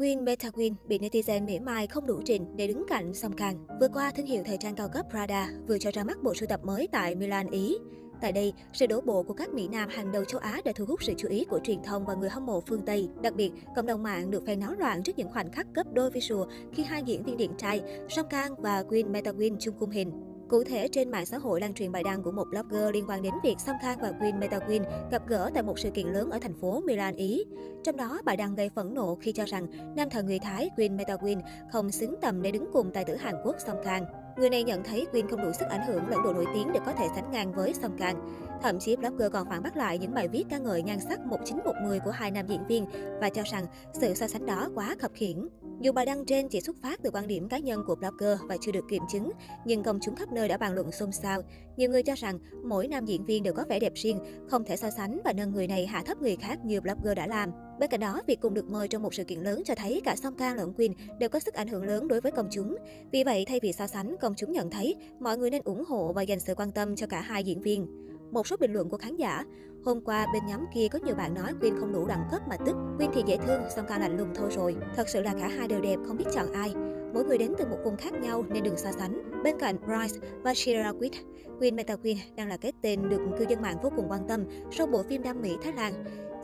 Queen Beta Queen bị netizen mỉa mai không đủ trình để đứng cạnh Song Kang. Vừa qua, thương hiệu thời trang cao cấp Prada vừa cho ra mắt bộ sưu tập mới tại Milan, Ý. Tại đây, sự đổ bộ của các Mỹ Nam hàng đầu châu Á đã thu hút sự chú ý của truyền thông và người hâm mộ phương Tây. Đặc biệt, cộng đồng mạng được phen náo loạn trước những khoảnh khắc cấp đôi visual khi hai diễn viên điện trai Song Kang và Queen Meta Queen chung khung hình. Cụ thể, trên mạng xã hội lan truyền bài đăng của một blogger liên quan đến việc Song Kang và Queen Meta Queen gặp gỡ tại một sự kiện lớn ở thành phố Milan, Ý. Trong đó, bài đăng gây phẫn nộ khi cho rằng nam thần người Thái Queen Meta Queen không xứng tầm để đứng cùng tài tử Hàn Quốc Song Kang. Người này nhận thấy Queen không đủ sức ảnh hưởng lẫn độ nổi tiếng để có thể sánh ngang với Song Kang. Thậm chí blogger còn phản bác lại những bài viết ca ngợi nhan sắc 1910 của hai nam diễn viên và cho rằng sự so sánh đó quá khập khiển. Dù bài đăng trên chỉ xuất phát từ quan điểm cá nhân của blogger và chưa được kiểm chứng, nhưng công chúng khắp nơi đã bàn luận xôn xao. Nhiều người cho rằng mỗi nam diễn viên đều có vẻ đẹp riêng, không thể so sánh và nâng người này hạ thấp người khác như blogger đã làm. Bên cạnh đó, việc cùng được mời trong một sự kiện lớn cho thấy cả Song Kang lẫn Queen đều có sức ảnh hưởng lớn đối với công chúng. Vì vậy, thay vì so sánh, công chúng nhận thấy mọi người nên ủng hộ và dành sự quan tâm cho cả hai diễn viên. Một số bình luận của khán giả, hôm qua bên nhóm kia có nhiều bạn nói Quyên không đủ đẳng cấp mà tức, Quyên thì dễ thương, song ca lạnh lùng thôi rồi. Thật sự là cả hai đều đẹp, không biết chọn ai. Mỗi người đến từ một vùng khác nhau nên đừng so sánh. Bên cạnh Bryce và Shira Quýt, Queen Meta Queen đang là cái tên được cư dân mạng vô cùng quan tâm sau bộ phim đam mỹ Thái Lan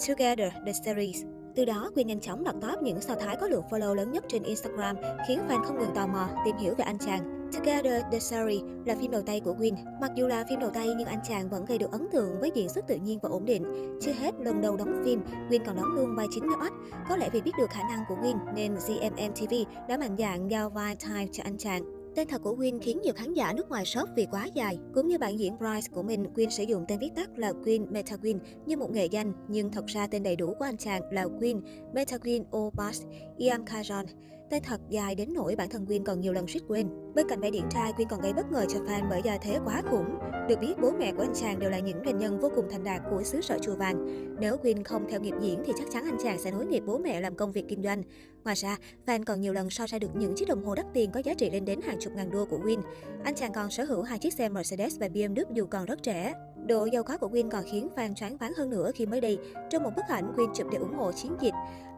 Together The Series. Từ đó, Quyên nhanh chóng lọt top những sao thái có lượng follow lớn nhất trên Instagram, khiến fan không ngừng tò mò tìm hiểu về anh chàng. Together The Story là phim đầu tay của quyên Mặc dù là phim đầu tay nhưng anh chàng vẫn gây được ấn tượng với diễn xuất tự nhiên và ổn định. Chưa hết, lần đầu đóng phim, quyên còn đóng luôn vai chính nữa ếch. Có lẽ vì biết được khả năng của quyên nên GMM TV đã mạnh dạn giao vai time cho anh chàng. Tên thật của Queen khiến nhiều khán giả nước ngoài sốc vì quá dài. Cũng như bạn diễn Bryce của mình, Queen sử dụng tên viết tắt là Queen Meta Queen như một nghệ danh, nhưng thật ra tên đầy đủ của anh chàng là Queen Meta Queen Obas Iam Kajon. Tên thật dài đến nỗi bản thân Quyên còn nhiều lần suýt quên. Bên cạnh vẻ điển trai, Quyên còn gây bất ngờ cho fan bởi gia thế quá khủng. Được biết, bố mẹ của anh chàng đều là những doanh nhân vô cùng thành đạt của xứ sở chùa vàng. Nếu Quyên không theo nghiệp diễn thì chắc chắn anh chàng sẽ nối nghiệp bố mẹ làm công việc kinh doanh. Ngoài ra, fan còn nhiều lần so ra được những chiếc đồng hồ đắt tiền có giá trị lên đến hàng chục ngàn đô của Quyên. Anh chàng còn sở hữu hai chiếc xe Mercedes và BMW dù còn rất trẻ. Độ giàu có của Quyên còn khiến fan choáng váng hơn nữa khi mới đây, trong một bức ảnh Quyên chụp để ủng hộ chiến dịch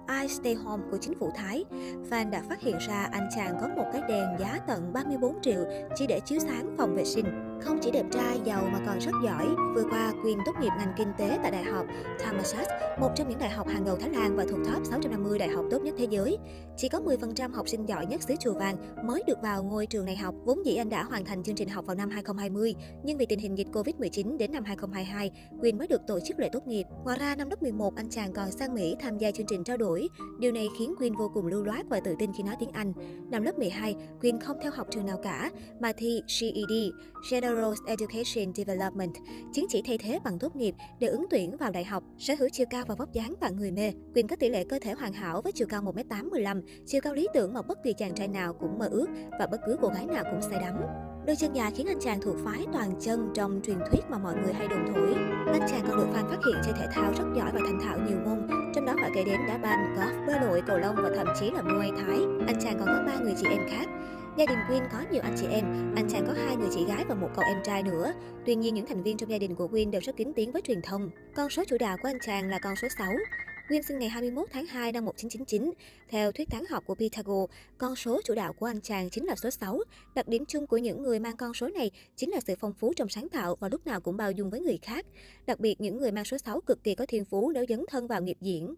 I Stay Home của chính phủ Thái. Fan đã phát hiện ra anh chàng có một cái đèn giá tận 34 triệu chỉ để chiếu sáng phòng vệ sinh. Không chỉ đẹp trai, giàu mà còn rất giỏi. Vừa qua, Quyên tốt nghiệp ngành kinh tế tại Đại học Thammasat, một trong những đại học hàng đầu Thái Lan và thuộc top 650 đại học tốt nhất thế giới. Chỉ có 10% học sinh giỏi nhất xứ Chùa Vàng mới được vào ngôi trường này học. Vốn dĩ anh đã hoàn thành chương trình học vào năm 2020, nhưng vì tình hình dịch Covid-19 đến năm 2022, Quyên mới được tổ chức lễ tốt nghiệp. Ngoài ra, năm lớp 11, anh chàng còn sang Mỹ tham gia chương trình trao đổi. Điều này khiến Quyên vô cùng lưu loát và tự tin khi nói tiếng Anh. Năm lớp 12, Quyên không theo học trường nào cả, mà thi GED, General General Education Development, chứng chỉ thay thế bằng tốt nghiệp để ứng tuyển vào đại học. Sở hữu chiều cao và vóc dáng và người mê. Quyền có tỷ lệ cơ thể hoàn hảo với chiều cao 1m85, chiều cao lý tưởng mà bất kỳ chàng trai nào cũng mơ ước và bất cứ cô gái nào cũng say đắm. Đôi chân dài khiến anh chàng thuộc phái toàn chân trong truyền thuyết mà mọi người hay đồn thổi. Anh chàng còn được fan phát hiện chơi thể thao rất giỏi và thành thạo nhiều môn, trong đó phải kể đến đá banh, golf, bơi lội, cầu lông và thậm chí là muay thái. Anh chàng còn có ba người chị em khác. Gia đình Quyên có nhiều anh chị em, anh chàng có hai người chị gái và một cậu em trai nữa. Tuy nhiên, những thành viên trong gia đình của Quyên đều rất kín tiếng với truyền thông. Con số chủ đạo của anh chàng là con số 6. Quyên sinh ngày 21 tháng 2 năm 1999. Theo thuyết toán học của Pythagore, con số chủ đạo của anh chàng chính là số 6. Đặc điểm chung của những người mang con số này chính là sự phong phú trong sáng tạo và lúc nào cũng bao dung với người khác. Đặc biệt, những người mang số 6 cực kỳ có thiên phú nếu dấn thân vào nghiệp diễn.